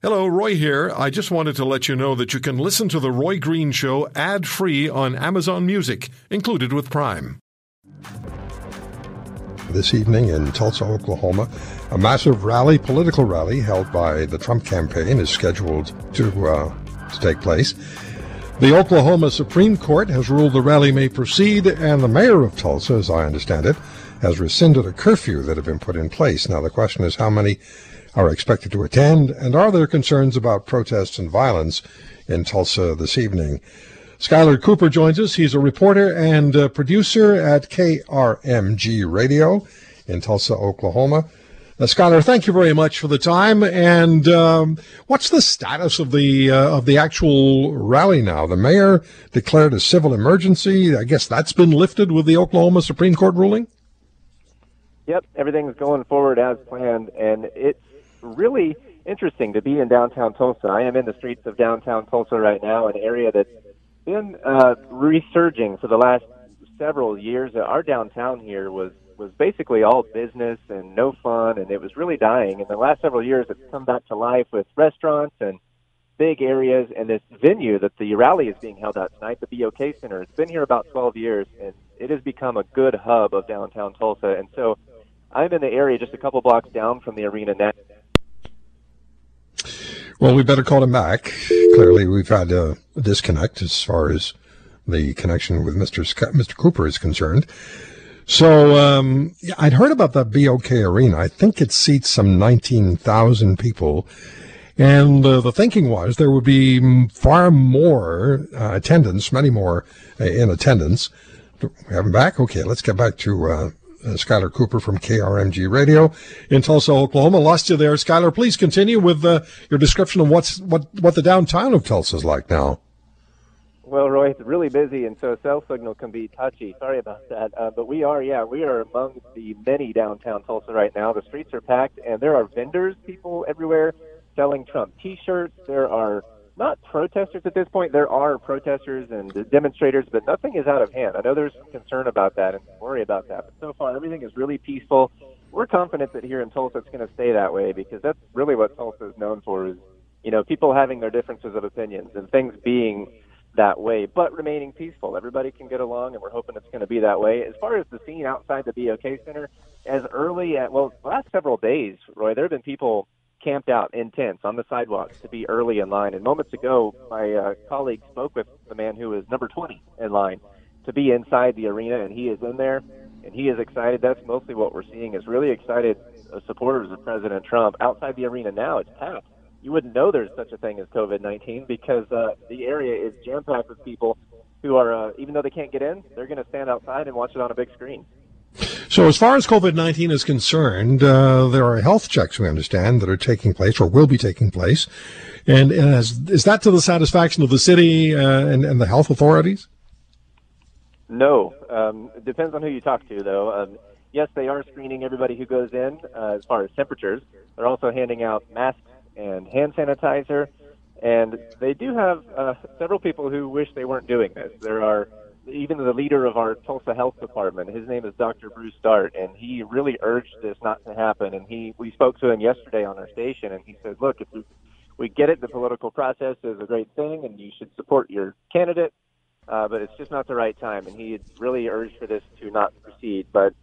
Hello, Roy here. I just wanted to let you know that you can listen to The Roy Green Show ad free on Amazon Music, included with Prime. This evening in Tulsa, Oklahoma, a massive rally, political rally held by the Trump campaign, is scheduled to, uh, to take place. The Oklahoma Supreme Court has ruled the rally may proceed, and the mayor of Tulsa, as I understand it, has rescinded a curfew that had been put in place. Now, the question is how many are expected to attend, and are there concerns about protests and violence in Tulsa this evening? Skylar Cooper joins us. He's a reporter and uh, producer at KRMG Radio in Tulsa, Oklahoma. Uh, Skylar, thank you very much for the time. And um, what's the status of the uh, of the actual rally now? The mayor declared a civil emergency. I guess that's been lifted with the Oklahoma Supreme Court ruling. Yep, everything's going forward as planned, and it's really interesting to be in downtown Tulsa. I am in the streets of downtown Tulsa right now, an area that's been uh, resurging for the last several years. Our downtown here was was basically all business and no fun, and it was really dying. In the last several years, it's come back to life with restaurants and big areas, and this venue that the rally is being held at tonight, the BOK Center. It's been here about 12 years, and it has become a good hub of downtown Tulsa. And so, I'm in the area just a couple blocks down from the arena now well, we better call him back. Clearly, we've had a, disconnect as far as the connection with Mr. Sc- Mr. Cooper is concerned. So um, I'd heard about the BOK Arena. I think it seats some 19,000 people. And uh, the thinking was there would be far more uh, attendance, many more uh, in attendance. We have him back? Okay, let's get back to uh, Skylar Cooper from KRMG Radio in Tulsa, Oklahoma. Lost you there, Skylar. Please continue with uh, your description of what's what what the downtown of Tulsa is like now. Well, Roy, it's really busy, and so cell signal can be touchy. Sorry about that, uh, but we are, yeah, we are among the many downtown Tulsa right now. The streets are packed, and there are vendors, people everywhere selling Trump T-shirts. There are not protesters at this point. There are protesters and demonstrators, but nothing is out of hand. I know there's concern about that and worry about that, but so far everything is really peaceful. We're confident that here in Tulsa it's going to stay that way because that's really what Tulsa is known for is, you know, people having their differences of opinions and things being that way, but remaining peaceful. Everybody can get along, and we're hoping it's going to be that way. As far as the scene outside the BOK Center, as early as, well, last several days, Roy, there have been people camped out in tents on the sidewalks to be early in line. And moments ago, my uh, colleague spoke with the man who is number 20 in line to be inside the arena, and he is in there, and he is excited. That's mostly what we're seeing is really excited uh, supporters of President Trump outside the arena now. It's packed. You wouldn't know there's such a thing as COVID-19 because uh, the area is jam-packed with people who are, uh, even though they can't get in, they're going to stand outside and watch it on a big screen. So, as far as COVID 19 is concerned, uh, there are health checks, we understand, that are taking place or will be taking place. And, is that to the satisfaction of the city uh, and, and, the health authorities? No. Um, it depends on who you talk to, though. Um, yes, they are screening everybody who goes in uh, as far as temperatures. They're also handing out masks and hand sanitizer. And they do have uh, several people who wish they weren't doing this. There are even the leader of our Tulsa Health Department, his name is Dr. Bruce Dart, and he really urged this not to happen. And he, we spoke to him yesterday on our station, and he said, "Look, if we, we get it, the political process is a great thing, and you should support your candidate, uh, but it's just not the right time." And he really urged for this to not proceed, but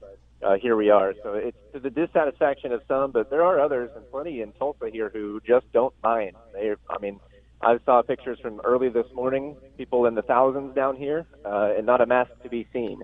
uh, here we are. So it's to the dissatisfaction of some, but there are others, and plenty in Tulsa here who just don't mind. They, I mean I saw pictures from early this morning, people in the thousands down here, uh, and not a mask to be seen.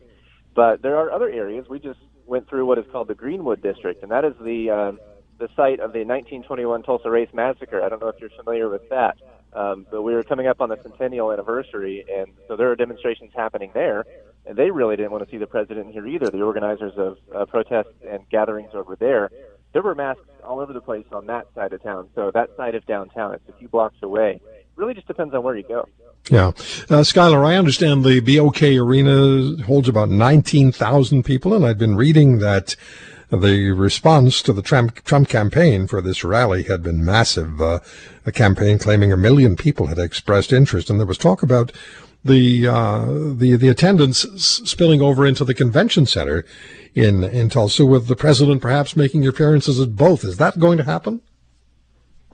But there are other areas. We just went through what is called the Greenwood District, and that is the uh, the site of the 1921 Tulsa Race Massacre. I don't know if you're familiar with that, um, but we were coming up on the centennial anniversary, and so there are demonstrations happening there. And they really didn't want to see the president here either. The organizers of uh, protests and gatherings over there there were masks all over the place on that side of town. So that side of downtown, it's a few blocks away. Really just depends on where you go. Yeah. Uh, Skylar, I understand the BOK Arena holds about 19,000 people, and I've been reading that the response to the Trump, Trump campaign for this rally had been massive. Uh, a campaign claiming a million people had expressed interest, and there was talk about the uh, the the attendance spilling over into the convention center in in Tulsa, with the president perhaps making appearances at both. Is that going to happen?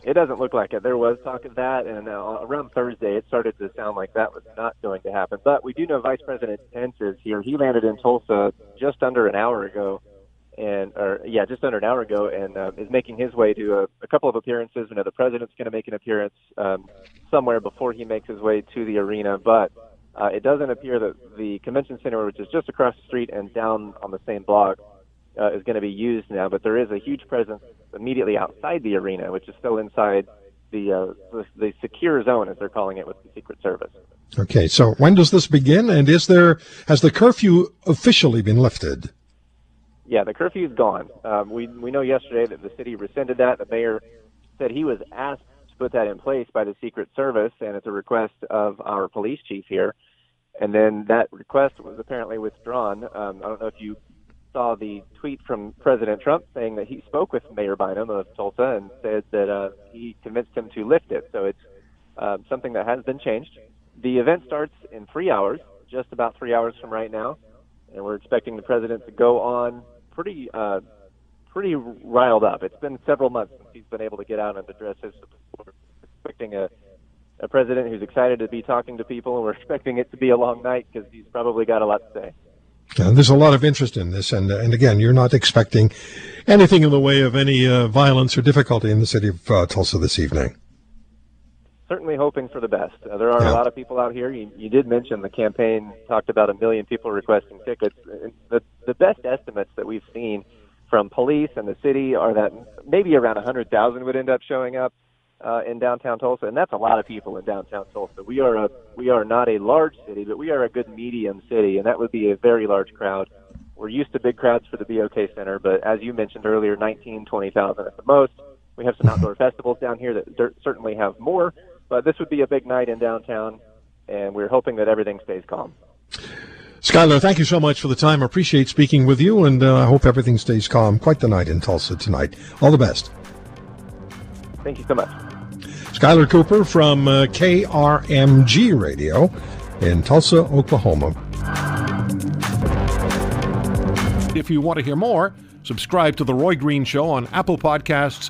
it doesn't look like it. There was talk of that, and uh, around Thursday, it started to sound like that was not going to happen. But we do know Vice President Pence is here. He landed in Tulsa just under an hour ago, and or yeah, just under an hour ago, and uh, is making his way to a, a couple of appearances. We know the president's going to make an appearance um, somewhere before he makes his way to the arena, but. Uh, it doesn't appear that the convention center, which is just across the street and down on the same block, uh, is going to be used now. But there is a huge presence immediately outside the arena, which is still inside the, uh, the, the secure zone, as they're calling it, with the Secret Service. Okay, so when does this begin, and is there has the curfew officially been lifted? Yeah, the curfew is gone. Um, we we know yesterday that the city rescinded that. The mayor said he was asked to put that in place by the Secret Service, and it's a request of our police chief here. And then that request was apparently withdrawn. Um, I don't know if you saw the tweet from President Trump saying that he spoke with Mayor Bynum of Tulsa and said that uh, he convinced him to lift it. So it's uh, something that has been changed. The event starts in three hours, just about three hours from right now, and we're expecting the president to go on pretty, uh, pretty riled up. It's been several months since he's been able to get out and address his support. Expecting a a president who's excited to be talking to people, and we're expecting it to be a long night because he's probably got a lot to say. Yeah, there's a lot of interest in this, and and again, you're not expecting anything in the way of any uh, violence or difficulty in the city of uh, Tulsa this evening. Certainly hoping for the best. Uh, there are yeah. a lot of people out here. You, you, did mention the campaign talked about a million people requesting tickets. The the best estimates that we've seen from police and the city are that maybe around 100,000 would end up showing up uh, in downtown Tulsa, and that's a lot of people in downtown Tulsa. We are a we are not a large city, but we are a good medium city, and that would be a very large crowd. We're used to big crowds for the BOK Center, but as you mentioned earlier, 19, 20,000 at the most. We have some outdoor festivals down here that certainly have more, but this would be a big night in downtown, and we're hoping that everything stays calm. Skylar, thank you so much for the time. I appreciate speaking with you, and uh, I hope everything stays calm. Quite the night in Tulsa tonight. All the best. Thank you so much. Skylar Cooper from uh, KRMG Radio in Tulsa, Oklahoma. If you want to hear more, subscribe to The Roy Green Show on Apple Podcasts,